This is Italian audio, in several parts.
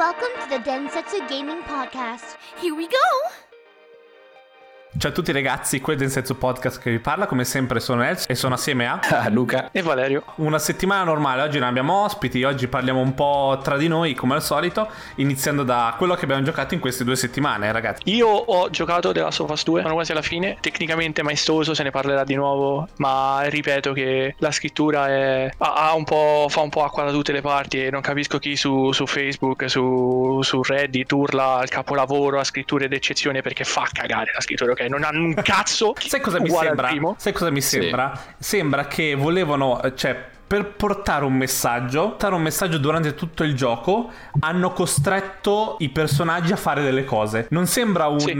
Welcome to the Densetsu Gaming Podcast. Here we go! Ciao a tutti ragazzi, qui è Densetsu Podcast che vi parla, come sempre sono Els e sono assieme a Ah, Luca. E Valerio. una settimana normale, oggi non abbiamo ospiti, oggi parliamo un po' tra di noi come al solito, iniziando da quello che abbiamo giocato in queste due settimane ragazzi. Io ho giocato of Us 2, sono quasi alla fine, tecnicamente maestoso, se ne parlerà di nuovo, ma ripeto che la scrittura è, ha, un po', fa un po' acqua da tutte le parti e non capisco chi su, su Facebook, su, su Reddit urla al capolavoro a scritture d'eccezione perché fa cagare la scrittura, ok? Non hanno un cazzo Sai cosa mi sembra? Sai cosa mi Sì. sembra? Sembra che volevano, cioè, per portare un messaggio, portare un messaggio durante tutto il gioco, hanno costretto i personaggi a fare delle cose. Non sembra un Sì.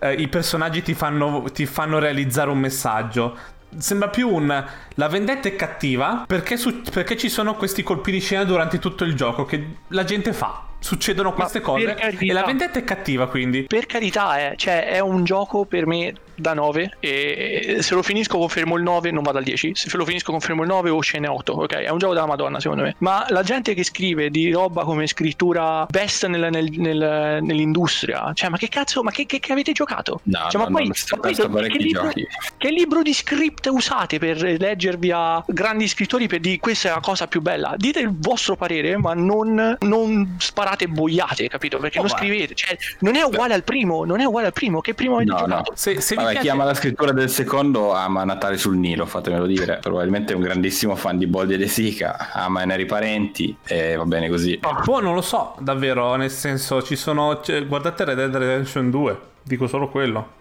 eh, i personaggi ti fanno, ti fanno realizzare un messaggio. Sembra più un la vendetta è cattiva perché, su- perché ci sono questi colpi di scena durante tutto il gioco che la gente fa. Succedono queste cose per carità. e la vendetta è cattiva quindi. Per carità, eh, cioè è un gioco per me da 9 e se lo finisco confermo il 9 non vado al 10 se lo finisco confermo il 9 o scene 8 ok? È un gioco della madonna secondo me. Ma la gente che scrive di roba come scrittura best nel- nel- nel- nell'industria cioè ma che cazzo ma che, che- che avete giocato? No, Cioè, no, ma poi, no, sto- ma poi che, parecchi libro, giochi. che libro di script usate per leggervi a grandi scrittori per dire questa è la cosa più bella? Dite il vostro parere ma non, non sparate boiate capito? Perché Oh, non scrivete cioè non è uguale al primo non è uguale al primo. Che primo avete No, no. giocato? Se, se Vabbè, chi ama la scrittura del secondo ama Natale sul Nilo, fatemelo dire. Probabilmente è un grandissimo fan di Boldi e De Sica, ama i neri parenti e va bene così. Boh, non lo so, davvero, nel senso, ci sono... cioè, guardate Red Dead Redemption 2, dico solo quello.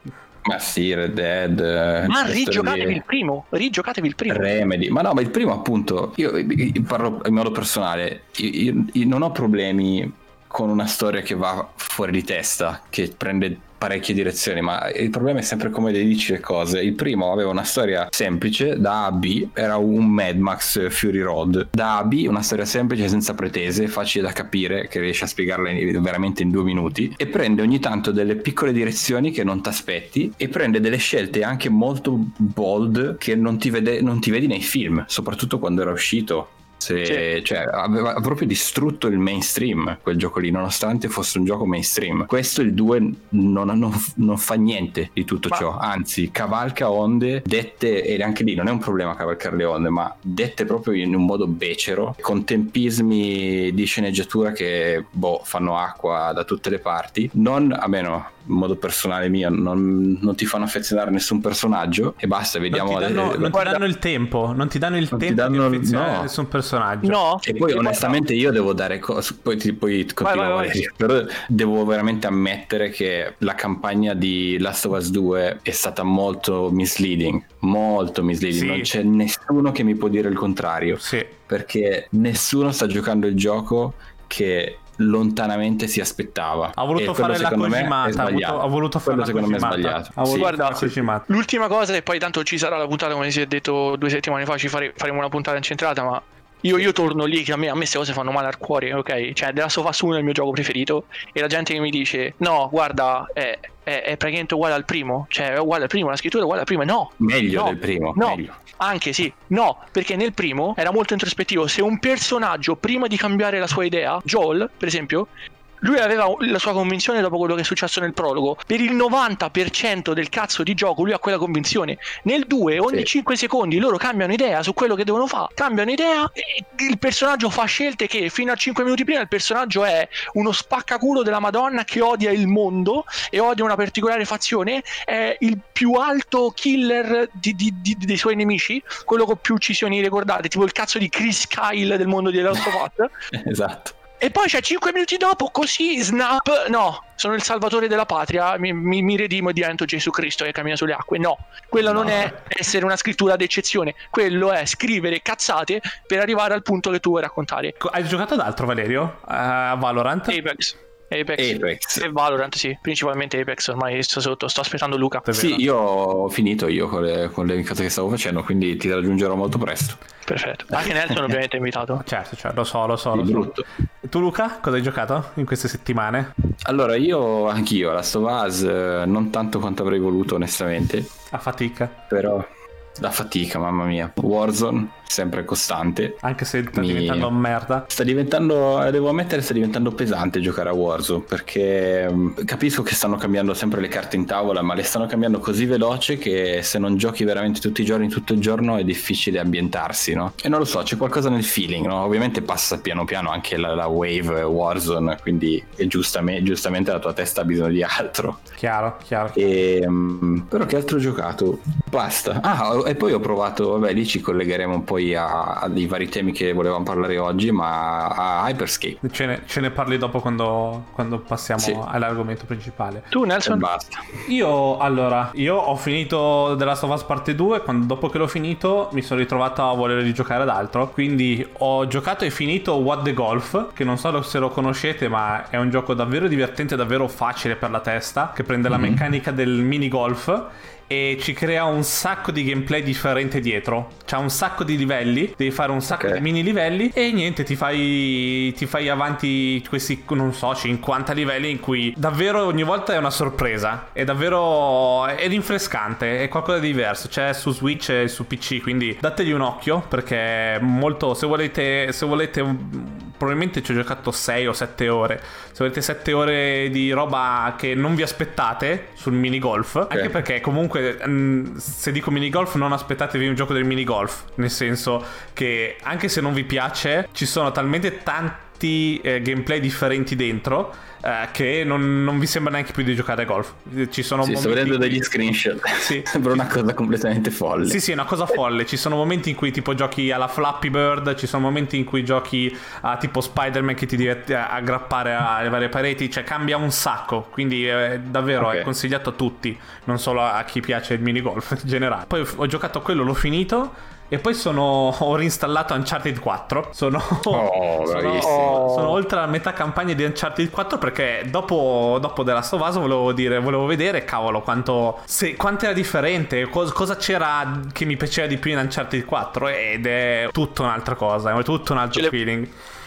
Ma sì, Red Dead. eh, Ma rigiocatevi il primo, rigiocatevi il primo. Remedy, ma no, ma il primo appunto, io, io parlo in modo personale, io, io- io non ho problemi con una storia che va fuori di testa, che prende parecchie direzioni, ma il problema è sempre come le dici le cose. Il primo aveva una storia semplice, da A a B, era un Mad Max Fury Road, da A a B una storia semplice senza pretese, facile da capire, che riesce a spiegarla in- veramente in due minuti, e prende ogni tanto delle piccole direzioni che non ti aspetti e prende delle scelte anche molto bold che non ti, vede- non ti vedi nei film, soprattutto quando era uscito. Se- Sì. cioè, aveva proprio distrutto il mainstream quel gioco lì, nonostante fosse un gioco mainstream. Questo il 2 non, non- non fa niente di tutto Ma- ciò, anzi, cavalca onde dette, e anche lì non è un problema cavalcare le onde, ma dette proprio in un modo becero, con tempismi di sceneggiatura che boh, fanno acqua da tutte le parti. Non, a meno in modo personale mio, non, non ti fanno affezionare nessun personaggio e basta, Non vediamo. ti danno, le- non ti danno il tempo, non ti danno il Non ti tempo danno- di affezionare no. nessun personaggio. No. E poi E onestamente io devo dare cose, poi, ti- poi continuo vai, vai. Valerio, però devo veramente ammettere che la campagna di Last of Us 2 è stata molto misleading, molto misleading, Sì. non c'è nessuno che mi può dire il contrario, Sì. perché nessuno sta giocando il gioco che lontanamente si aspettava. Ha voluto fare la Kojimata, ha voluto, sbagliato. ha voluto fare Quello la secondo me è sbagliato. Ha voluto Sì. fare Guarda, la Kojimata. L'ultima cosa, e poi tanto ci sarà la puntata, come si è detto due settimane fa, ci fare- faremo una puntata incentrata, ma io, io torno lì, che a me, a me queste cose fanno male al cuore, ok? Cioè, The Last of Us 1 è il mio gioco preferito, e la gente che mi dice, no, guarda, è, è- è praticamente uguale al primo, cioè è uguale al primo, la scrittura è uguale al primo, no! Meglio no, del primo, No, meglio. anche sì, no, perché nel primo era molto introspettivo. Se un personaggio, prima di cambiare la sua idea, Joel, per esempio, lui aveva la sua convinzione dopo quello che è successo nel prologo. Per il 90% del cazzo di gioco lui ha quella convinzione. Nel 2 ogni Sì. 5 secondi loro cambiano idea su quello che devono fare. Cambiano idea e il personaggio fa scelte che fino a 5 minuti prima il personaggio è uno spaccaculo della Madonna che odia il mondo e odia una particolare fazione. È il più alto killer di- di- di- dei suoi nemici, quello con più uccisioni ricordate, tipo il cazzo di Chris Kyle del mondo di The Last of Us. Esatto. E poi c'è 5 minuti dopo, così, snap, no, sono il salvatore della patria, mi, mi, mi redimo e divento Gesù Cristo che cammina sulle acque. No, quella non No. è essere una scrittura d'eccezione, quello è scrivere cazzate per arrivare al punto che tu vuoi raccontare. Hai giocato ad altro, Valerio? A Valorant? Apex. Apex. Apex. E Valorant, sì, principalmente Apex, ormai sto sotto, sto aspettando Luca. Sì, io ho finito io con le, con le cose che stavo facendo, quindi ti raggiungerò molto presto. Perfetto. Anche Nelson ovviamente è invitato. Certo, certo, lo so, lo so. Lo so. brutto. E Tu Luca, cosa hai giocato in queste settimane? Allora, io anch'io, la Stovaz, eh, non tanto quanto avrei voluto, onestamente, A fatica. però la fatica, mamma mia. Warzone, sempre costante. Anche se sta Mi- diventando merda. Sta diventando, devo ammettere, sta diventando pesante giocare a Warzone perché mh, capisco che stanno cambiando sempre le carte in tavola, ma le stanno cambiando così veloce che se non giochi veramente tutti i giorni, tutto il giorno, è difficile ambientarsi, no? E non lo so, c'è qualcosa nel feeling, no? Ovviamente passa piano piano anche la, la wave Warzone, quindi è giustame- giustamente la tua testa ha bisogno di altro. Chiaro, chiaro. E, mh, però che altro ho giocato? Basta. Ah, e poi ho provato, vabbè, lì ci collegheremo poi a, a dei vari temi che volevamo parlare oggi, ma a Hyperscape. Ce ne, ce ne parli dopo quando, quando passiamo Sì. all'argomento principale. Tu E Nelson? basta. Io, allora, io ho finito The Last of Us Parte 2, quando, dopo che l'ho finito mi sono ritrovato a voler rigiocare ad altro, quindi ho giocato e finito What the Golf, che non so se lo conoscete, ma è un gioco davvero divertente, davvero facile per la testa, che prende la meccanica del mini golf e ci crea un sacco di gameplay differente dietro. C'ha un sacco di livelli, devi fare un sacco Ok. di mini livelli e niente, ti fai, ti fai avanti questi, non so, 50 livelli in cui davvero ogni volta è una sorpresa. È davvero, è rinfrescante, è qualcosa di diverso. C'è su Switch e su PC, quindi dategli un occhio perché è molto, se volete, se volete probabilmente ci ho giocato 6 o 7 ore. Se volete 7 ore di roba che non vi aspettate sul minigolf, anche perché comunque mm, se dico minigolf non aspettatevi un gioco del minigolf, nel senso che anche se non vi piace ci sono talmente tanti eh, gameplay differenti dentro eh, che non, non vi sembra neanche più di giocare a golf. Ci sono Sì, sto momenti vedendo in cui- degli screenshot. Sì. Sembra una cosa completamente folle. Sì, sì, è una cosa folle. Ci sono momenti in cui tipo giochi alla Flappy Bird, ci sono momenti in cui giochi a tipo Spider-Man che ti devi aggrappare alle varie pareti, cioè cambia un sacco. Quindi eh, davvero Ok. è consigliato a tutti, non solo a chi piace il minigolf in generale. Poi ho giocato a quello, l'ho finito. E poi sono, ho reinstallato Uncharted 4. Sono, Oh, sono, bravissimo. sono oltre la metà campagna di Uncharted 4 perché dopo, dopo The Last of Us volevo, dire, volevo vedere, cavolo, quanto, se, quanto era differente, cos- cosa c'era che mi piaceva di più in Uncharted 4 ed è tutta un'altra cosa, è tutto un altro Ce le-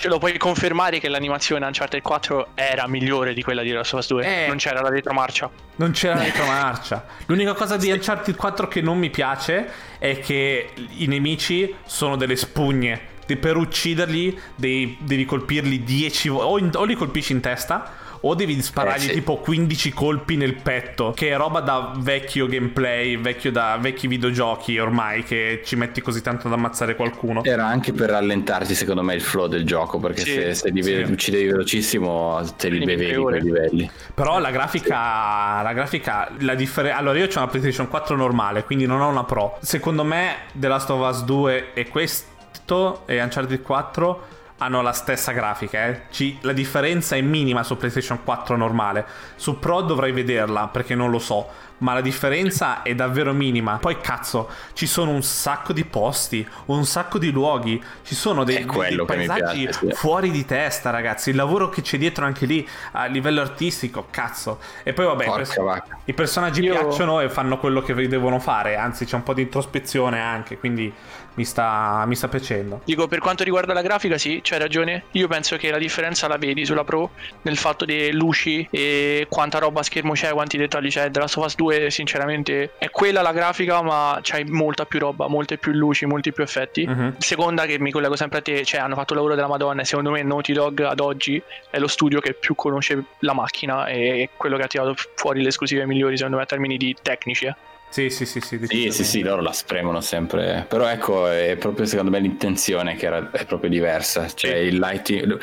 Ce lo puoi confermare che l'animazione Uncharted 4 era migliore di quella di Last of Us 2? Eh. Non c'era la retromarcia. Non c'era retromarcia. L'unica cosa di Uncharted 4 che non mi piace è che i nemici sono delle spugne. Per ucciderli devi, devi colpirli 10 volte. O, in- o li colpisci in testa. O devi sparargli Eh, sì. tipo 15 colpi nel petto. Che è roba da vecchio gameplay, vecchio da vecchi videogiochi ormai. Che ci metti così tanto ad ammazzare qualcuno. Era anche per rallentarti, secondo me, il flow del gioco. Perché Sì, se, se li sì. uccidevi velocissimo, te li bevevi quei livelli. Però la grafica, la grafica, la differenza. Allora, io ho una PlayStation 4 normale, quindi non ho una Pro. Secondo me, The Last of Us 2 e questo e Uncharted 4 hanno la stessa grafica. eh. Ci- la differenza è minima su PlayStation 4 normale. Su Pro dovrei vederla perché non lo so. Ma la differenza è davvero minima. Poi, cazzo, ci sono un sacco di posti, un sacco di luoghi. Ci sono dei, dei paesaggi piace, sì. fuori di testa, ragazzi. Il lavoro che c'è dietro anche lì a livello artistico, cazzo. E poi, vabbè, pers- i personaggi Io- piacciono e fanno quello che devono fare. Anzi, c'è un po' di introspezione anche. Quindi mi sta, mi sta piacendo. Dico, per quanto riguarda la grafica, sì, c'hai ragione. Io penso che la differenza la vedi sulla Pro nel fatto delle luci e quanta roba a schermo c'è, quanti dettagli c'è. The Last of Us 2, sinceramente, è quella la grafica, ma c'hai molta più roba, molte più luci, molti più effetti. Mhm. Seconda, che mi collego sempre a te, cioè hanno fatto il lavoro della Madonna. E secondo me, Naughty Dog ad oggi è lo studio che più conosce la macchina e quello che ha tirato fuori le esclusive migliori, secondo me, a termini di tecnici. eh. Sì, sì, sì, sì. Sì, sì, sì, loro la spremono sempre. Però ecco, è proprio secondo me l'intenzione che era, è proprio diversa. Cioè, Sì. il lighting,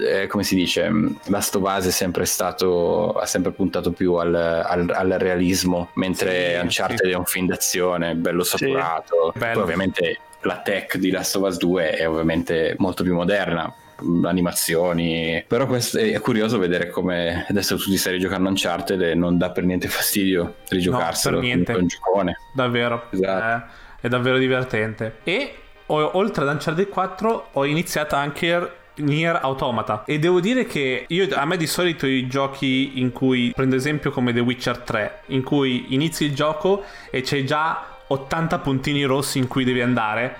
eh, come si dice, Last of Us è sempre stato, ha sempre puntato più al, al- al realismo, mentre Sì, Uncharted sì. è un film d'azione, bello saturato. Bello. Poi ovviamente la tech di Last of Us 2 è ovviamente molto più moderna. Animazioni, però questo è curioso vedere come adesso tu ti stai rigiocando Uncharted e non dà per niente fastidio rigiocarselo. per niente. È un giocone. Davvero. Esatto. Eh, è davvero divertente. E ho- oltre ad Uncharted 4 ho iniziato anche Nier Automata e devo dire che io a me di solito i giochi in cui prendo esempio come The Witcher 3 in cui inizi il gioco e c'è già 80 puntini rossi in cui devi andare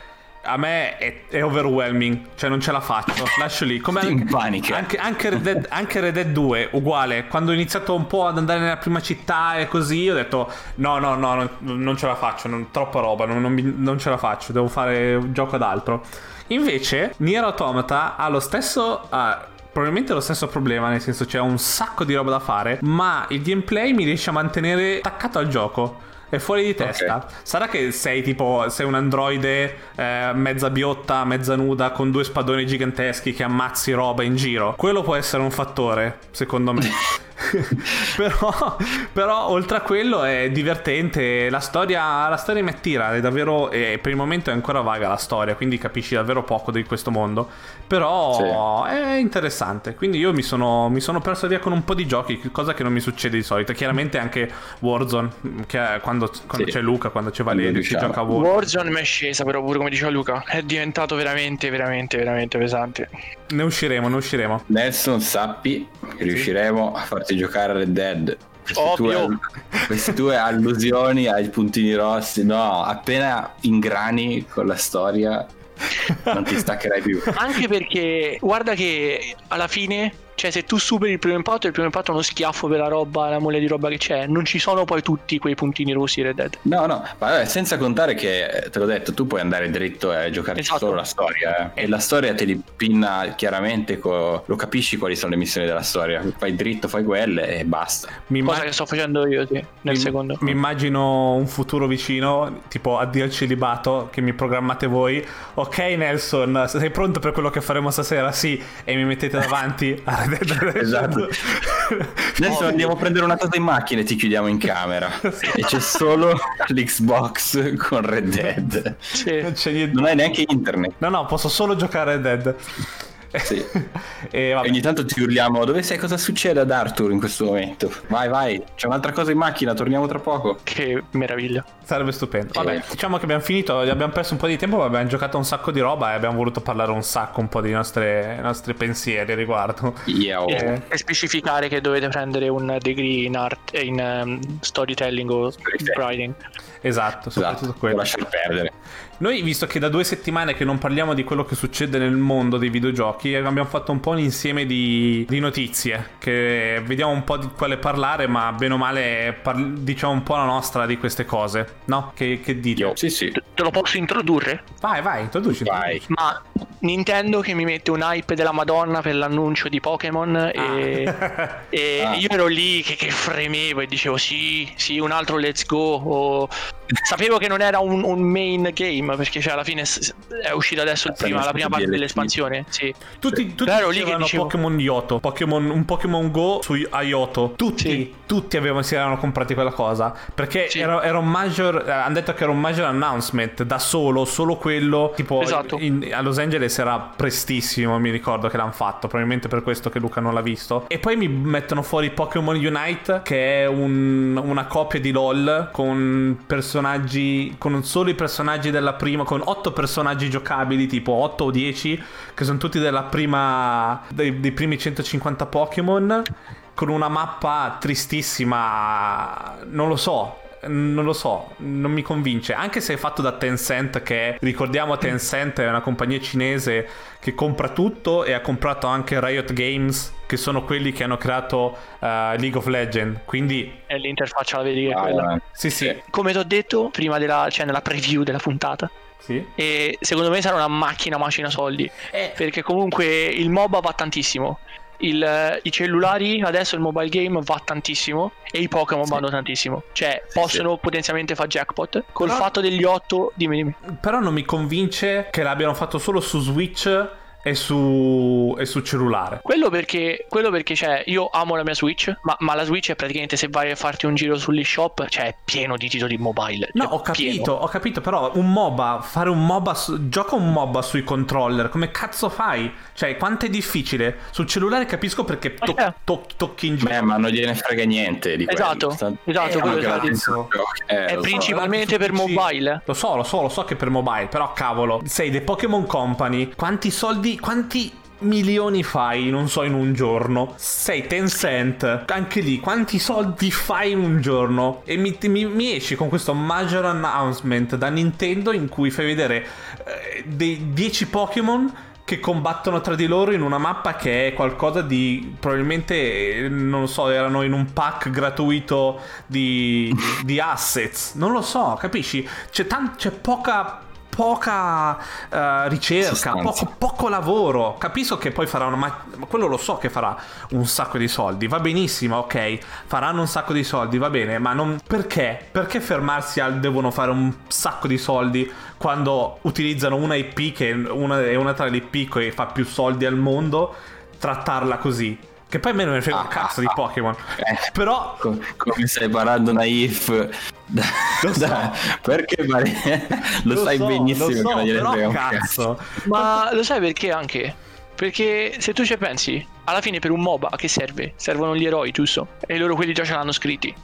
a me è, è overwhelming, cioè non ce la faccio, lascio lì. Come anche, impanica. anche, anche Red Dead, anche Red Dead 2, uguale. Quando ho iniziato un po' ad andare nella prima città e così, ho detto no, no, no, non, non ce la faccio, non- troppa roba, non, non non ce la faccio, devo fare un gioco ad altro. Invece, Nier Automata ha lo stesso... ha probabilmente lo stesso problema, nel senso c'è un sacco di roba da fare, ma il gameplay mi riesce a mantenere attaccato al gioco. È fuori di testa. Sarà che sei tipo, sei un androide eh, mezza biotta, mezza nuda, con due spadoni giganteschi che ammazzi roba in giro. Quello può essere un fattore, secondo me. però, però, oltre a quello è divertente. La storia, la storia mi attira. È davvero. E per il momento è ancora vaga la storia, quindi capisci davvero poco di questo mondo. Però è interessante. Quindi io mi sono, mi sono perso via con un po' di giochi, cosa che non mi succede di solito. Chiaramente anche Warzone, che è quando, quando Sì. c'è Luca, quando c'è Valerio, si gioca a Warzone. Warzone mi è scesa, però pure come diceva Luca, è diventato veramente, veramente, veramente pesante. Ne usciremo, ne usciremo. Nelson, sappi che riusciremo a farti giocare a Red Dead. Queste Ovvio. tue, queste tue allusioni ai puntini rossi, no, appena ingrani con la storia non ti staccherai più. Anche perché, guarda che alla fine, cioè se tu superi il primo impatto, il primo impatto è uno schiaffo per la roba, la mole di roba che c'è. Non ci sono poi tutti quei puntini rossi Red Dead. No, no, ma vabbè, senza contare che, eh, te l'ho detto, tu puoi andare dritto e giocare Esatto. solo la storia. eh. E la storia te li pinna chiaramente, co- lo capisci quali sono le missioni della storia. Fai dritto, fai quelle e basta. Mi Cosa immag- che sto facendo io, sì, nel mi, secondo. Mi immagino un futuro vicino, tipo addio al celibato, che mi programmate voi. Ok, Nelson, sei pronto per quello che faremo stasera? Sì, e mi mettete davanti a Esatto. 2. Adesso andiamo a prendere una cosa in macchina e ti chiudiamo in camera. e c'è solo l'Xbox con Red Dead. Sì. non c'è niente. Non hai neanche internet. No, no, posso solo giocare a Red Dead. Sì. e E vabbè. ogni tanto ti urliamo dove sei? Cosa succede ad Arthur in questo momento? Vai, vai, c'è un'altra cosa in macchina, torniamo tra poco. Che meraviglia. Sarebbe stupendo. Eh. Vabbè, diciamo che abbiamo finito, abbiamo perso un po' di tempo, ma abbiamo giocato un sacco di roba e abbiamo voluto parlare un sacco un po' dei nostri, nostri pensieri a riguardo. Io. Eh. E specificare che dovete prendere un degree in art in ehm, storytelling o writing. Esatto, soprattutto Esatto, quello. lasciar perdere. Noi, visto che da due settimane che non parliamo di quello che succede nel mondo dei videogiochi, abbiamo fatto un po' un insieme di, di notizie, che vediamo un po' di quale parlare, ma bene o male parli- diciamo un po' la nostra di queste cose, no? Che, che dite? Io. Sì, sì. Te te lo posso introdurre? Vai, vai, introduci. Vai. Ma Nintendo che mi mette un hype della Madonna per l'annuncio di Pokémon e, Ah. e Ah. io ero lì che, che fremevo e dicevo sì, sì, un altro let's go. o- Sapevo che non era un, un main game perché cioè, alla fine è uscita adesso prima, la prima parte dell'espansione. Sì. Tutti, tutti ero lì che dicevo- Pokémon Yoto, Pokémon- un Pokémon Go su a Yoto. Tutti, Sì. tutti avevano, si erano comprati quella cosa. Perché Sì. era, era un major. eh, Hanno detto che era un major announcement da solo, solo quello. Tipo Esatto. in- a Los Angeles era prestissimo, mi ricordo che l'hanno fatto. Probabilmente per questo che Luca non l'ha visto. E poi mi mettono fuori Pokémon Unite, che è un- una copia di LOL con personaggi. Con solo i personaggi della prima. con otto personaggi giocabili, tipo 8 o 10, che sono tutti della prima. dei, dei primi 150 Pokémon. Con una mappa tristissima. Non lo so. Non lo so, non mi convince. Anche se è fatto da Tencent, che ricordiamo Tencent è una compagnia cinese che compra tutto e ha comprato anche Riot Games, che sono quelli che hanno creato eh, League of Legends. Quindi, E l'interfaccia la vedi che è Ah, quella. sì, sì. Come ti ho detto prima della, cioè nella preview della puntata. sì. E secondo me sarà una macchina macina soldi. Eh, Perché comunque il MOBA va tantissimo. Il- I cellulari, adesso il mobile game va tantissimo e i Pokémon Sì. vanno tantissimo. Cioè, Sì, possono potenzialmente fare jackpot. Col Però- fatto degli 8, dimmi, dimmi. Però non mi convince che l'abbiano fatto solo su Switch e su, e su cellulare. Quello perché, quello perché cioè, io amo la mia Switch, ma, ma la Switch è praticamente se vai a farti un giro sull'eShop, cioè è pieno di titoli mobile. No, Cioè, ho capito, pieno. ho capito, però un MOBA, fare un MOBA, su- gioca un MOBA sui controller, come cazzo fai? Cioè, quanto è difficile? Sul cellulare capisco perché to- Eh. to- tocchi in giro. Beh, ma non gliene frega niente di quello. Esatto, Sta- esatto, Eh, quello che grazie. dico. Eh, È lo so. principalmente per mobile. Lo so, lo so, lo so che per mobile, però cavolo, sei dei Pokémon Company, quanti soldi, quanti milioni fai, non so, in un giorno? Sei Tencent, anche lì, quanti soldi fai in un giorno? E mi, mi, mi esci con questo major announcement da Nintendo in cui fai vedere eh, dei 10 Pokémon che combattono tra di loro in una mappa che è qualcosa di probabilmente eh, non so erano in un pack gratuito di, di assets non lo so capisci c'è, tan- c'è poca poca uh, ricerca, poco, poco, lavoro. Capisco che poi faranno, ma quello lo so che farà un sacco di soldi. Va benissimo, ok, faranno un sacco di soldi, va bene, ma non perché? Perché fermarsi al devono fare un sacco di soldi quando utilizzano una IP che una, è una tra le IP che fa più soldi al mondo, trattarla così? Che poi a me non mi frega un cazzo di Pokémon. Eh, Però. Com- come stai parlando? Da, Lo so. da- perché pare- lo, Lo sai so, benissimo lo so, che non gliene frega un cazzo. Ma lo sai perché anche? Perché se tu ci pensi, alla fine per un MOBA che serve? Servono gli eroi, giusto? E loro quelli già ce l'hanno scritti.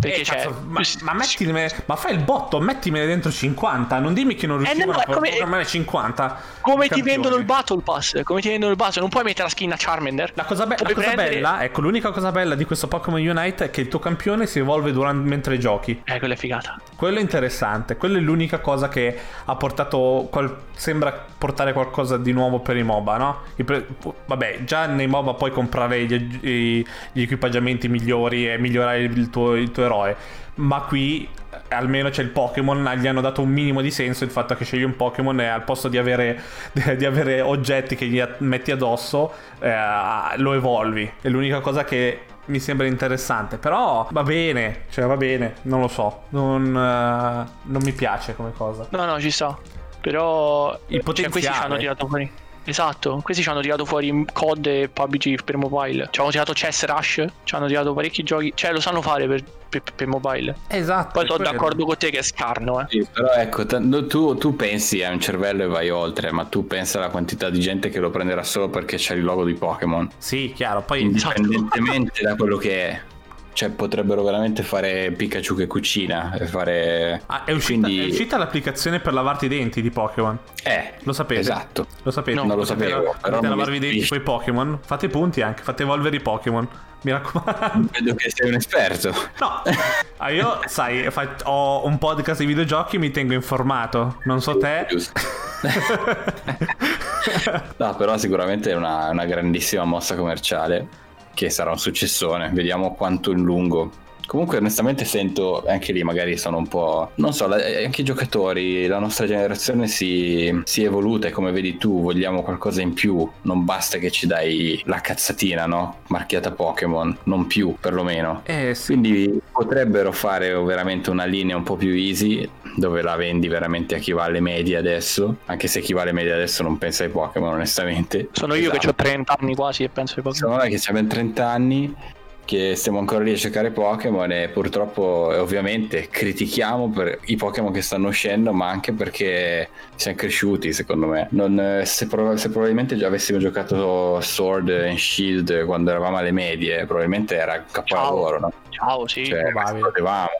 Perché Eh, cazzo, ma, ma mettimene, ma fai il botto, mettimene dentro 50. Non dimmi che non Eh, no, a come- programmare 50. Come ti vendono il Battle Pass? Come ti vendono il Battle? Non puoi mettere la skin a Charmander. La cosa, be- la cosa prendere- bella, ecco, l'unica cosa bella di questo Pokémon Unite è che il tuo campione si evolve durante, mentre giochi. Eh, quella è figata. Quello è interessante, quello è l'unica cosa che ha portato, qual- sembra portare qualcosa di nuovo per i MOBA, no? I pre- vabbè, già nei MOBA puoi comprare gli, i- gli equipaggiamenti migliori e migliorare il tuo, il tuo eroe, ma qui eh, almeno c'è il Pokémon, gli hanno dato un minimo di senso il fatto che scegli un Pokémon e al posto di avere, di avere oggetti che gli metti addosso, eh, lo evolvi. È l'unica cosa che mi sembra interessante. Però va bene, cioè va bene, non lo so. Non, eh, non mi piace come cosa. No, no, ci sta. Però. Il cioè, questi ci hanno tirato fuori. Esatto, questi ci hanno tirato fuori COD e PUBG per mobile. Ci hanno tirato Chess Rush. Ci hanno tirato parecchi giochi. Cioè, lo sanno fare per, per- per mobile. Esatto. Poi sono d'accordo con te che è scarno, eh. Sì, però ecco, t- no, tu, tu pensi a un cervello e vai oltre, ma tu pensa alla quantità di gente che lo prenderà solo perché c'è il logo di Pokémon, Sì, chiaro. Poi indipendentemente da quello che è. Cioè, potrebbero veramente fare Pikachu che cucina e fare... Ah, è, uscita, Quindi- è uscita l'applicazione per lavarti i denti di Pokémon. Eh, Lo sapete? Esatto. Lo sapete? No, non lo sapevo, però potete mi lavarvi i denti con i Pokémon. Fate punti anche, fate evolvere i Pokémon. Mi raccomando. Vedo che sei un esperto. No, ah, io sai, ho un podcast di videogiochi, mi tengo informato. Non so te. Giusto. no, però sicuramente è una, una grandissima mossa commerciale che sarà un successone. Vediamo quanto in lungo. Comunque, onestamente, sento anche lì, magari sono un po'. Non so, la- anche i giocatori, la nostra generazione si, si è evoluta e come vedi tu, vogliamo qualcosa in più. Non basta che ci dai la cazzatina, no? Marchiata Pokémon, non più, perlomeno. Eh sì. Quindi potrebbero fare veramente una linea un po' più easy dove la vendi veramente a chi va alle medie adesso, anche se chi va alle medie adesso non pensa ai Pokémon onestamente. Sono io che Esatto. ho 30 anni quasi e penso ai Pokémon. Secondo me che abbiamo 30 anni che stiamo ancora lì a cercare Pokémon e purtroppo e ovviamente critichiamo per i Pokémon che stanno uscendo ma anche perché siamo cresciuti secondo me Non, eh, se, prob- se probabilmente già avessimo giocato Sword and Shield quando eravamo alle medie probabilmente era capolavoro no? Ciao, sì. cioè.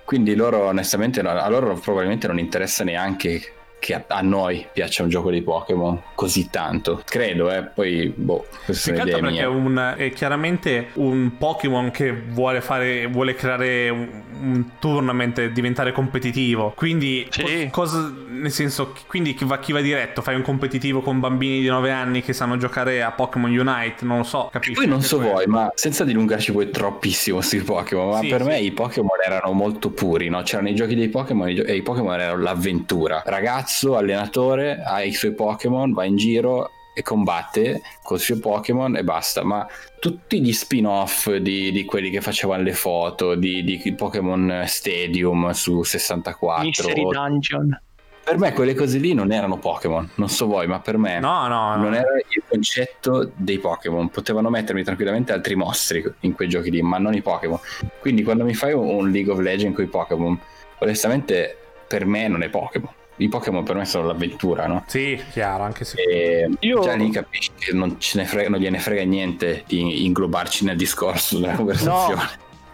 Quindi loro onestamente no- a loro probabilmente non interessa neanche che a, noi piaccia un gioco di Pokémon così tanto. Credo, eh, poi boh, questa Più è perché è, mia. un, è chiaramente un Pokémon che vuole fare vuole creare un, un tournament e diventare competitivo. Quindi Sì. cos- cosa nel senso quindi chi va, chi va diretto, fai un competitivo con bambini di 9 anni che sanno giocare a Pokémon Unite, non lo so, capisci? Poi non so quello. voi, ma senza dilungarci poi troppissimo sui Pokémon, ma Sì, per sì. me i Pokémon erano molto puri, no? C'erano i giochi dei Pokémon e i Pokémon erano l'avventura. Ragazzo, allenatore, ha i suoi Pokémon, va in giro e combatte col suo Pokémon e basta. Ma tutti gli spin-off di, di quelli che facevano le foto, di, di Pokémon Stadium su 64, Mystery o- Dungeon. per me quelle cose lì non erano Pokémon, non so voi, ma per me No, no, no. non era il concetto dei Pokémon. Potevano mettermi tranquillamente altri mostri in quei giochi lì, ma non i Pokémon. Quindi quando mi fai un, un League of Legends con i Pokémon, onestamente per me non è Pokémon. I Pokémon per me sono l'avventura, no? Sì, chiaro, anche se E Io- già lì capisci che non, ce ne frega- non gliene frega niente di inglobarci nel discorso, nella conversazione.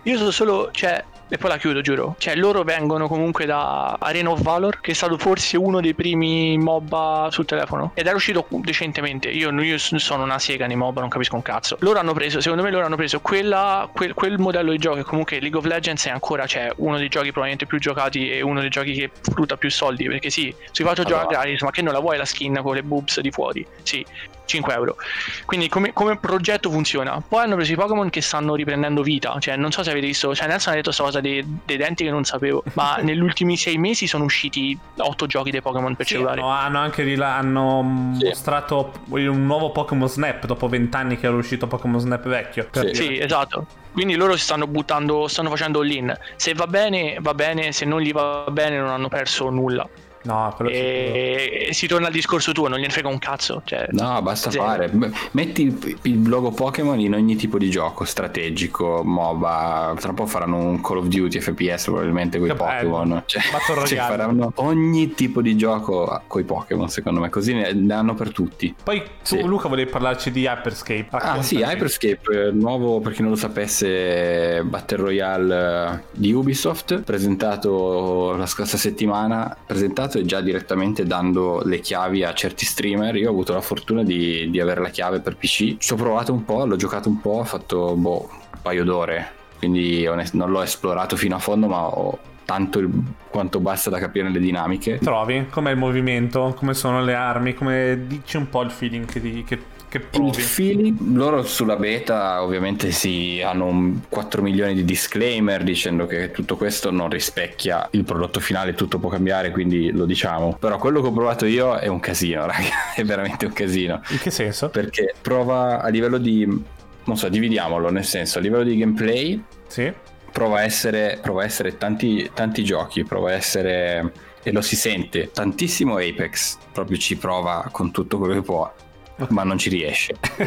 Io sono solo, cioè, e poi la chiudo, giuro. Cioè, loro vengono comunque da Arena of Valor, che è stato forse uno dei primi MOBA sul telefono. Ed era uscito decentemente. Io, io sono una sega nei MOBA, non capisco un cazzo. Loro hanno preso, secondo me, loro hanno preso quella, quel, quel modello di gioco. E comunque League of Legends è ancora cioè, uno dei giochi probabilmente più giocati e uno dei giochi che frutta più soldi. Perché sì, si faccio allora. giocare gratis, ma che non la vuoi la skin con le boobs di fuori? Sì, 5 euro. Quindi come, come, progetto funziona. Poi hanno preso i Pokémon che stanno riprendendo vita. Cioè, non so se avete visto, cioè Nelson ha detto questa cosa dei, dei, denti che non sapevo, ma negli ultimi 6 mesi sono usciti 8 giochi dei Pokémon per sì, cellulare. Hanno, hanno anche di là, hanno sì. mostrato un nuovo Pokémon Snap dopo 20 anni che era uscito Pokémon Snap vecchio. Sì. sì, esatto. Quindi loro si stanno buttando, stanno facendo all-in. Se va bene, va bene, se non gli va bene non hanno perso nulla. No, quello e... e si torna al discorso tuo, non gliene frega un cazzo. Cioè, no, basta zero. fare. Metti il logo Pokémon in ogni tipo di gioco, strategico, MOBA. Tra un po' faranno un Call of Duty FPS probabilmente con i Pokémon. Cioè, cioè, faranno ogni tipo di gioco con i Pokémon, secondo me. Così ne, hanno per tutti. Poi tu, sì. Luca, volevi parlarci di Hyperscape. Ah, sì, Hyperscape, nuovo per chi non lo sapesse, Battle Royale eh, di Ubisoft, presentato la scorsa settimana. Presentato iniziato e già direttamente dando le chiavi a certi streamer. Io ho avuto la fortuna di, di avere la chiave per PC. Ci ho provato un po', l'ho giocato un po', ho fatto boh, un paio d'ore. Quindi non l'ho esplorato fino a fondo, ma ho tanto il, quanto basta da capire le dinamiche. Trovi? Com'è il movimento? Come sono le armi? Come dici un po' il feeling che, ti, che che provi. Il feeling, loro sulla beta ovviamente sì, hanno un 4 milioni di disclaimer dicendo che tutto questo non rispecchia il prodotto finale, tutto può cambiare, quindi lo diciamo. Però quello che ho provato io è un casino, raga, è veramente un casino. In che senso? Perché prova a livello di, non so, dividiamolo, nel senso, a livello di gameplay, sì. prova a essere, prova a essere tanti, tanti giochi, prova a essere e lo si sente tantissimo Apex proprio ci prova con tutto quello che può ma non ci riesce.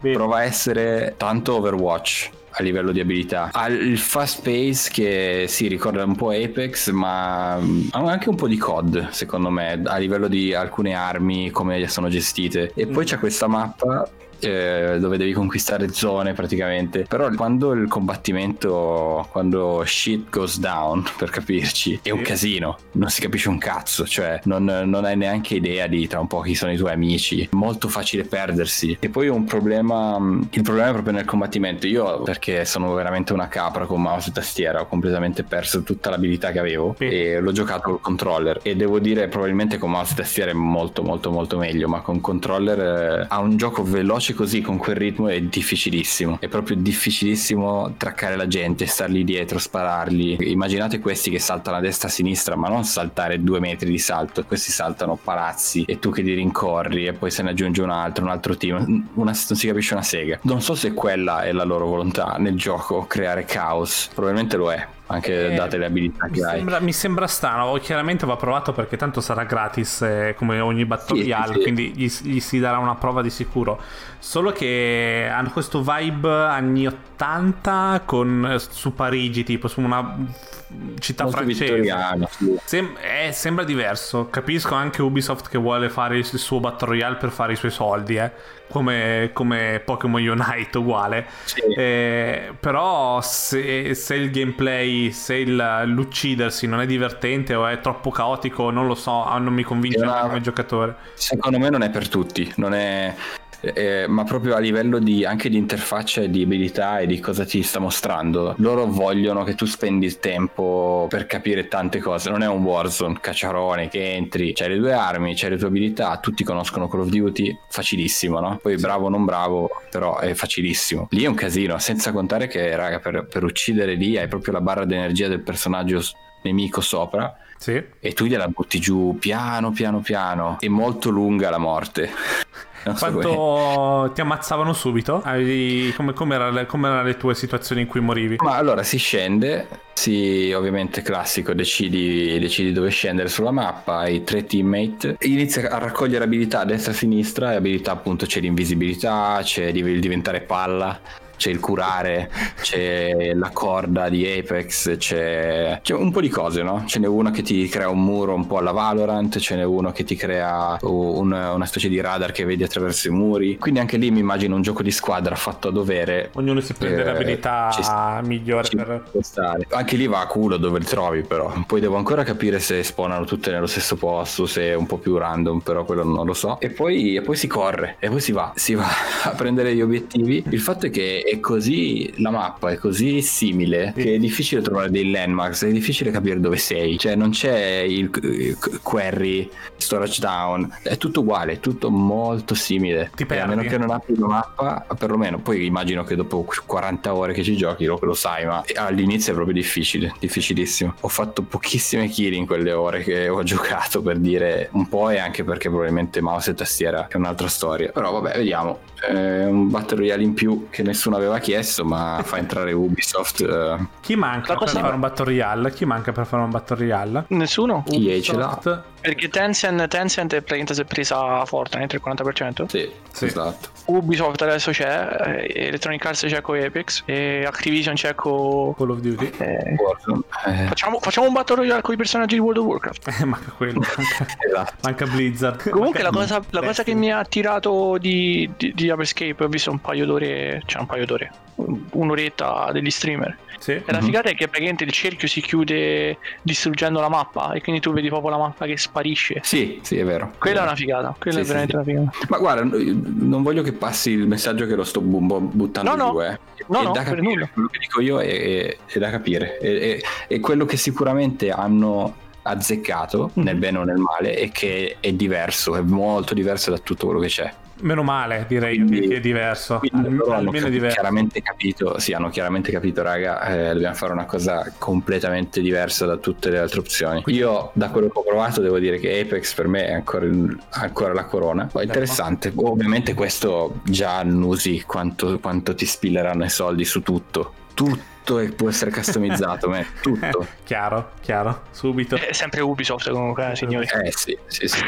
E prova a essere tanto Overwatch a livello di abilità. Ha il fast pace che si ricorda un po' Apex, ma ha anche un po' di COD, secondo me, a livello di alcune armi, come sono gestite. E poi mm. c'è questa mappa eh, dove devi conquistare zone praticamente. Però quando il combattimento, quando shit goes down, per capirci, è un casino, non si capisce un cazzo, cioè non, non hai neanche idea di tra un po' chi sono i tuoi amici, molto facile perdersi. E poi un problema, il problema è proprio nel combattimento. Io perché sono veramente una capra con mouse e tastiera, ho completamente perso tutta l'abilità che avevo sì. e l'ho giocato col controller e devo dire probabilmente con mouse e tastiera è molto molto molto meglio, ma con controller eh, ha un gioco veloce veloce così con quel ritmo è difficilissimo. È proprio difficilissimo traccare la gente, stargli dietro, sparargli. Immaginate questi che saltano a destra e a sinistra, ma non saltare due metri di salto. Questi saltano palazzi e tu che li rincorri e poi se ne aggiunge un altro, un altro team. Una, non si capisce una sega. Non so se quella è la loro volontà nel gioco, creare caos. Probabilmente lo è anche eh, date le abilità che mi hai. Sembra, mi sembra strano, chiaramente va provato perché tanto sarà gratis eh, come ogni Battle sì, sì, quindi gli, gli, si darà una prova di sicuro. Solo che hanno questo vibe anni 80 con, eh, su Parigi, tipo su una città Molto francese. Sem- eh, sembra diverso. Capisco anche Ubisoft che vuole fare il suo Battle Royale per fare i suoi soldi, eh come, come Pokémon Unite uguale. Sì. Eh, però se, se, il gameplay, se il, l'uccidersi non è divertente o è troppo caotico, non lo so, non mi convince come giocatore. Secondo me non è per tutti, non è eh, ma proprio a livello di, anche di interfaccia e di abilità e di cosa ti sta mostrando. Loro vogliono che tu spendi il tempo per capire tante cose. Non è un Warzone cacciarone che entri, c'hai le due armi, c'hai le tue abilità, tutti conoscono Call of Duty, facilissimo, no? Poi bravo o non bravo, però è facilissimo. Lì è un casino, senza contare che, raga, per, per uccidere lì hai proprio la barra d'energia del personaggio nemico sopra. Sì. E tu gliela butti giù piano piano piano. È molto lunga la morte. Quanto ti ammazzavano subito? Come, come, era, come, erano le tue situazioni in cui morivi? Ma allora si scende, si, ovviamente classico, decidi, decidi dove scendere sulla mappa, hai tre teammate, inizia a raccogliere abilità a destra e a sinistra, e abilità appunto c'è l'invisibilità, c'è il diventare palla, c'è il curare, c'è la corda di Apex, c'è, c'è un po' di cose, no? Ce n'è uno che ti crea un muro un po' alla Valorant, ce n'è uno che ti crea un- una specie di radar che vedi attraverso i muri. Quindi anche lì mi immagino un gioco di squadra fatto a dovere. Ognuno si prende Eh, l'abilità sta- migliore per... stare. Anche lì va a culo dove li trovi, però. Poi devo ancora capire se spawnano tutte nello stesso posto, se è un po' più random, però quello non lo so. E poi, e poi si corre, e poi si va, si va a prendere gli obiettivi. Il fatto è che è così, la mappa è così simile Sì. che è difficile trovare dei landmarks, è difficile capire dove sei. Cioè non c'è il eh, query, storage down, è tutto uguale, è tutto molto simile. Ti E a meno perdi. che non apri la mappa, perlomeno poi immagino che dopo 40 ore che ci giochi lo, lo sai, ma all'inizio è proprio difficile, difficilissimo. Ho fatto pochissime kill in quelle ore che ho giocato per dire un po' e anche perché probabilmente mouse e tastiera è un'altra storia. Però vabbè, vediamo. È un Battle Royale in più che nessuno aveva chiesto, ma fa entrare Ubisoft. eh, Chi manca La per fare un Battle Royale? Chi manca per fare un Battle Royale? Nessuno? EA ce l'ha. Perché Tencent, Tencent è praticamente si è presa Fortnite il 40%. Sì, Sì. esatto. Ubisoft adesso c'è, eh, Electronic Arts c'è con Apex, e Activision c'è con... Call of Duty? eh, eh, facciamo, facciamo un battle royale con i personaggi di World of Warcraft. Eh, manca quello. Manca, esatto. manca Blizzard. Comunque la Manca- cosa, la cosa che mi ha attirato di, di, di Hyperscape, ho visto un paio d'ore, cioè un paio d'ore, un'oretta degli streamer. Sì. E la Mhm. figata è che praticamente il cerchio si chiude distruggendo la mappa e quindi tu vedi proprio la mappa che sparisce. Sì, sì, è vero. Quella è una figata, quella Sì, è veramente sì. una figata. Ma guarda, non voglio che passi il messaggio che lo sto bu- bu- buttando No, no. giù, eh. No, è no, da per capire. nulla. Quello che dico io è, è- è da capire. È, è- è quello che sicuramente hanno azzeccato, Mhm. nel bene o nel male, e che è diverso, è molto diverso da tutto quello che c'è. Meno male, direi Quindi- che è diverso. Quindi almeno è capi- diverso. chiaramente capito, sì, hanno chiaramente capito, raga, eh, dobbiamo fare una cosa completamente diversa da tutte le altre opzioni. Io, da quello che ho provato, devo dire che Apex per me è ancora, ancora la corona. Poi interessante. Ovviamente questo già annusi quanto, quanto ti spilleranno i soldi su tutto. Tutto e può essere customizzato, me, tutto. Chiaro, chiaro, subito. È sempre Ubisoft comunque, eh, signori. Eh sì, sì, sì.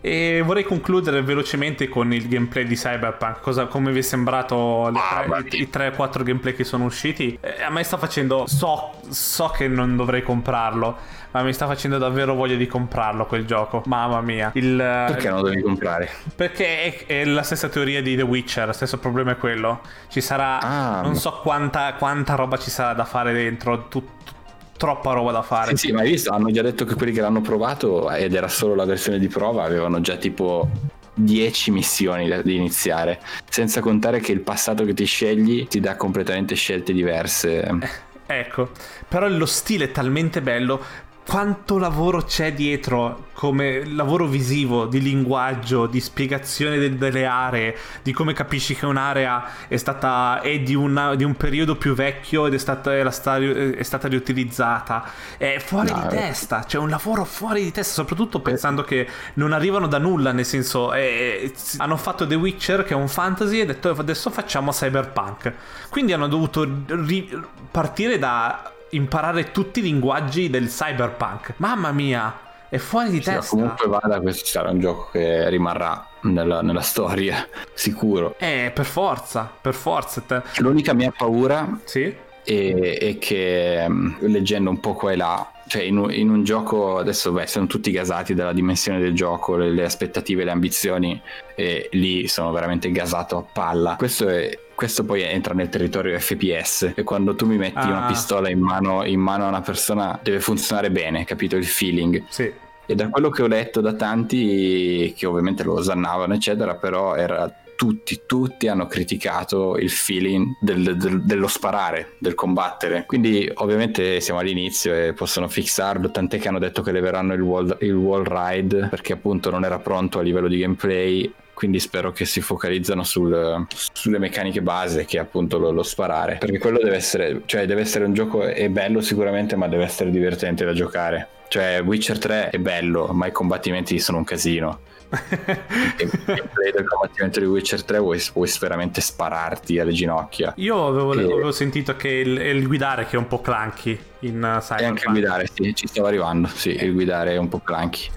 E vorrei concludere velocemente con il gameplay di Cyberpunk. Cosa, come vi è sembrato Ah, tre- i, i 3-4 gameplay che sono usciti? Eh, a me sta facendo. So, so che non dovrei comprarlo, ma mi sta facendo davvero voglia di comprarlo quel gioco. Mamma mia. Il, Perché non lo devi comprare? Perché è, è la stessa teoria di The Witcher, lo stesso problema è quello. Ci sarà. Ah. non so quanta, quanta roba ci sarà da fare dentro. tut- troppa roba da fare. Sì, sì, ma hai visto? Hanno già detto che quelli che l'hanno provato, ed era solo la versione di prova, avevano già tipo 10 missioni da, da iniziare. Senza contare che il passato che ti scegli ti dà completamente scelte diverse. Ecco, però lo stile è talmente bello. Quanto lavoro c'è dietro come lavoro visivo, di linguaggio, di spiegazione de- delle aree, di come capisci che un'area è stata è di, una- di un periodo più vecchio ed è stata, era sta- è stata riutilizzata. È fuori No, di eh. testa, c'è un lavoro fuori di testa, soprattutto pensando che non arrivano da nulla, nel senso eh, hanno fatto The Witcher che è un fantasy e detto adesso facciamo Cyberpunk. Quindi hanno dovuto ri- partire da imparare tutti i linguaggi del cyberpunk. Mamma mia, è fuori di Sì, ma testa. comunque vada, questo sarà un gioco che rimarrà nella, nella storia, sicuro. Eh, per forza, per forza. L'unica mia paura Sì? è, è che mm, leggendo un po' qua e là, cioè in un, in un gioco adesso beh, sono tutti gasati dalla dimensione del gioco, le, le aspettative, le ambizioni, e lì sono veramente gasato a palla. Questo è. Questo poi entra nel territorio FPS e quando tu mi metti Ah. una pistola in mano, in mano a una persona deve funzionare bene, capito il feeling? Sì. E da quello che ho letto da tanti, che ovviamente lo osannavano, eccetera, però era tutti, tutti hanno criticato il feeling del- del- dello sparare, del combattere. Quindi ovviamente siamo all'inizio e possono fixarlo, tant'è che hanno detto che leveranno il wall, il wall ride perché appunto non era pronto a livello di gameplay. Quindi spero che si focalizzano sul- sulle meccaniche base, che è appunto lo, lo sparare. Perché quello deve essere, cioè deve essere un gioco, è bello sicuramente, ma deve essere divertente da giocare. Cioè, Witcher 3 è bello, ma i combattimenti sono un casino. Il gameplay del combattimento di Witcher 3 vuoi, vuoi veramente spararti alle ginocchia. Io avevo, Che- avevo sentito che il, il guidare che è un po' clunky in uh, E anche Cyberpunk. il guidare, sì, ci stavo arrivando. Sì, il guidare è un po' clunky.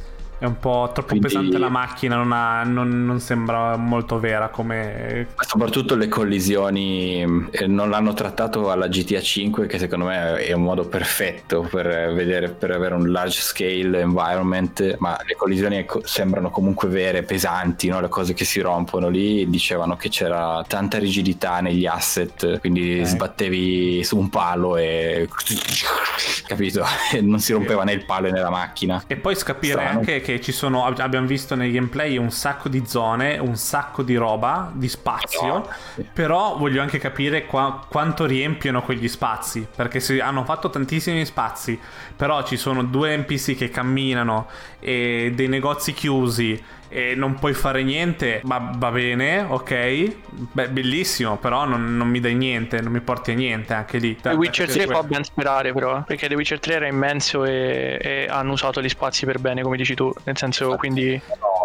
È un po' troppo Quindi- pesante la macchina, non, ha- non- non sembra molto vera come... Soprattutto le collisioni eh, non l'hanno trattato alla GTA 5 che secondo me è un modo perfetto per vedere per avere un large scale environment ma le collisioni co- sembrano comunque vere pesanti no? le cose che si rompono lì dicevano che c'era tanta rigidità negli asset quindi Ok. sbattevi su un palo e capito non si rompeva né il palo né la macchina E poi capire Strano. anche che ci sono, ab- abbiamo visto nei gameplay un sacco di zone, un sacco di roba, di spazio, No, però voglio anche capire qua- quanto riempiono quegli spazi, perché se hanno fatto tantissimi spazi, però ci sono due NPC che camminano e dei negozi chiusi e non puoi fare niente, ma va bene, ok, Beh, bellissimo, però non, non mi dai niente, non mi porti a niente anche lì. The Witcher Perché 3 fa ben sperare però, perché The Witcher 3 era immenso e, e hanno usato gli spazi per bene, come dici tu, nel senso quindi...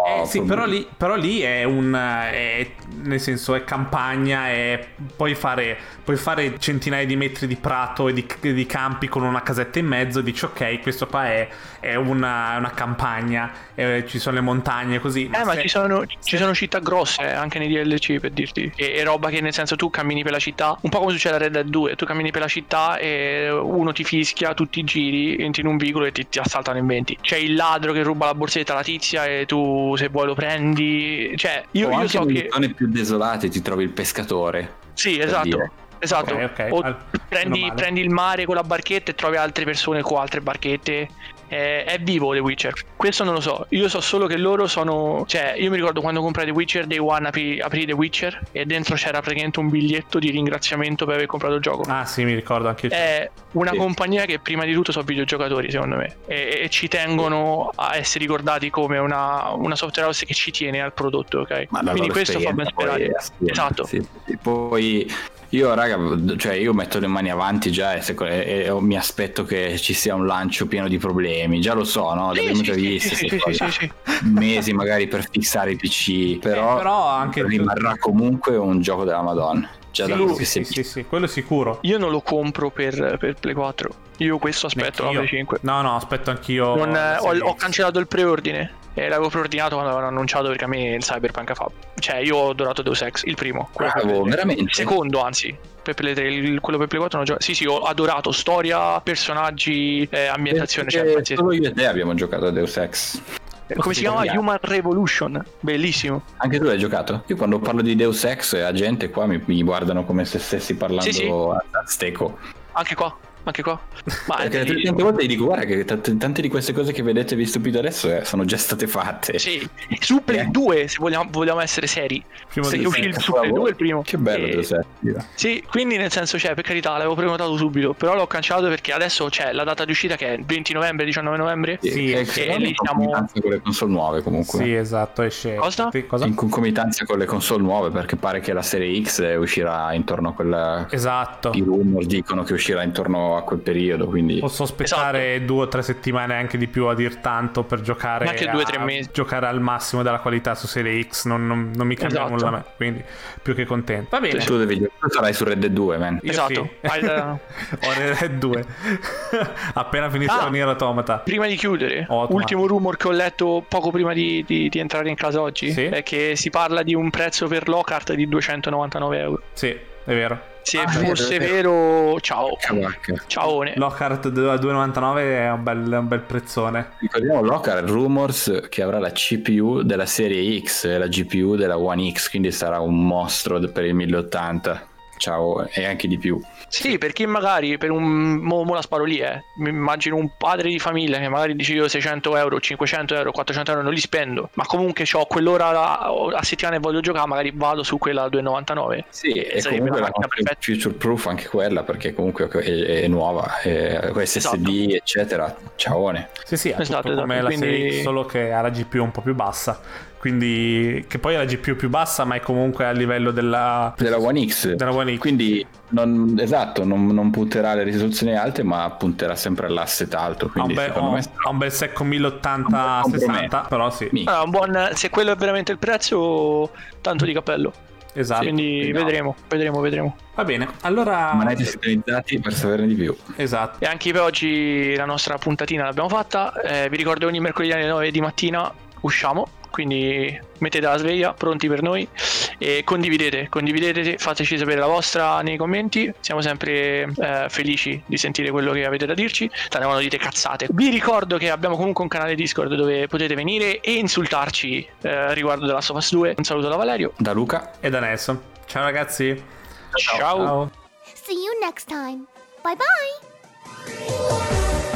Eh, sì, però lì, però lì è un. è- nel senso, è campagna. È, puoi, fare, puoi fare centinaia di metri di prato e di, di campi con una casetta in mezzo. E dici, ok, questo qua è, è una, è una campagna. eh, ci sono le montagne, così. Eh, ma se- ci sono, ci sono città grosse eh, anche nei DLC per dirti. E, e roba che nel senso tu cammini per la città, un po' come succede a Red Dead 2, tu cammini per la città e uno ti fischia, tu ti giri, entri in un vicolo e ti, ti assaltano in 20. C'è il ladro che ruba la borsetta alla tizia e tu se vuoi lo prendi. Cioè, io, o io anche so nelle che... zone più desolate ti trovi il pescatore Sì, esatto. dire. Esatto, Ok, ok. o Al- prendi, prendi il mare con la barchetta e trovi altre persone con altre barchette. Eh, è vivo The Witcher. Questo non lo so. Io so solo che loro sono. Cioè, io mi ricordo quando comprai The Witcher Day One apri, aprì The Witcher e dentro c'era praticamente un biglietto di ringraziamento per aver comprato il gioco. Ah, sì, mi ricordo anche io. È una Sì. compagnia che prima di tutto sono videogiocatori, secondo me, e, e ci tengono a essere ricordati come una, una software house che ci tiene al prodotto, ok? Ma Quindi questo fa ben sperare. è. Esatto. Sì, sì, sì. Poi io, raga, cioè io metto le mani avanti già e, e- e mi aspetto che ci sia un lancio pieno di problemi. Già lo so, no? Sì, L'abbiamo sì, già sì, visto. sì, sì, sì, sì. Mesi magari per fissare i PC, però, Eh, però anche- rimarrà comunque un gioco della Madonna. Già da Sì, quello sì, che si è sì, sì, visto. sì, quello sicuro. Io non lo compro per, per Play 4. Io questo aspetto la Neanch'io. Play 5. No, no, aspetto anch'io. Non, eh, ho, ho cancellato il preordine e l'avevo preordinato quando l'avevano annunciato perché a me il Cyberpunk fa. Cioè, io ho adorato Deus Ex, il primo. Bravo, Play 3. veramente. Il secondo, anzi. Per Play 3, il- quello per Play 4 non ho giocato. Sì, sì, ho adorato storia, personaggi, eh, ambientazione. Cioè, Perché solo io e te abbiamo giocato a Deus Ex. Come si chiama? Human Revolution. Bellissimo. Anche tu l'hai giocato? Io quando parlo di Deus Ex, la gente qua mi, mi guardano come se stessi parlando Sì, sì. a azteco. Anche qua. Anche qua. Ma Perché bellissimo. tante volte gli dico, guarda che t- tante di queste cose che vedete vi stupite adesso eh, sono già state fatte. Sì, su Play Eh. 2, se vogliamo, vogliamo essere seri. Primo Se uscì su Play 2 il primo. Che bello E-. Sì, quindi nel senso, cioè, per carità, l'avevo prenotato subito, però l'ho cancellato perché adesso c'è la data di uscita che è il 20 novembre, 19 novembre. Sì, è e che lì in siamo- concomitanza con le console nuove comunque. Sì, esatto, esce. Cosa? Sì, cosa? In concomitanza con le console nuove perché pare che la serie X eh, uscirà intorno a quella... Esatto. I rumor dicono che uscirà intorno a quel periodo, quindi... Posso aspettare due o tre settimane anche di più a dir tanto per giocare Esatto. Anche due o tre a- mesi. giocare al massimo della qualità su Serie X non, non- non mi cambia Esatto. nulla a me quindi più che contento va bene Tu, devi giocare, tu sarai su Red Dead 2, man. Io Esatto. sì. Da- ho Red Dead 2 appena finito Ah. Nier Automata Prima di chiudere, Ottimo. ultimo rumor che ho letto poco prima di, di- di entrare in casa oggi Sì. è che si parla di un prezzo per Lockhart di 299 euro. sì è vero Se Ah, fosse vero, vero, ciao. Ciaone. Lockhart a 2,99 è un bel, un bel prezzone Ricordiamo Lockhart Rumors che avrà la CPU della serie X e la GPU della One X, quindi sarà un mostro per il 1080. Ciao, e anche di più. Sì, per chi magari per un. Mo, mo la sparo lì, eh. Mi immagino un padre di famiglia che magari dice io 600 euro, 500 euro, 400 euro non li spendo, ma comunque ho quell'ora a, a settimana e voglio giocare, magari vado su quella a 2,99. Sì, e Sarebbe comunque una la macchina console future proof anche quella perché comunque è, è nuova, è, con SSD eccetera. Ciaone. sì sì è Esatto, tutto come esatto, la Serie quindi- X solo che ha la GPU un po' più bassa quindi che poi è la GPU più bassa ma è comunque a livello della Della One X. della One X Quindi non, esatto, non, non punterà alle risoluzioni alte, ma punterà sempre all'asset alto. ha un, Quindi bel, secondo me ha un bel secco 1080-60 compromesso. però sì Ah, un buon, se quello è veramente il prezzo, tanto di cappello. Esatto. Quindi no. vedremo, vedremo, vedremo. Va bene, allora... Rimanete sintonizzati per saperne di più. Esatto. E anche per oggi la nostra puntatina l'abbiamo fatta. Eh, vi ricordo ogni mercoledì alle 9 di mattina usciamo. Quindi mettete la sveglia, pronti per noi. E condividete, condividete, fateci sapere la vostra nei commenti. Siamo sempre eh, felici di sentire quello che avete da dirci. Tante quando dite cazzate. Vi ricordo che abbiamo comunque un canale Discord dove potete venire e insultarci eh, riguardo della Last of Us 2. Un saluto da Valerio. Da Luca. E da Nelson. Ciao ragazzi. Ciao. Ciao. See you next time. Bye bye.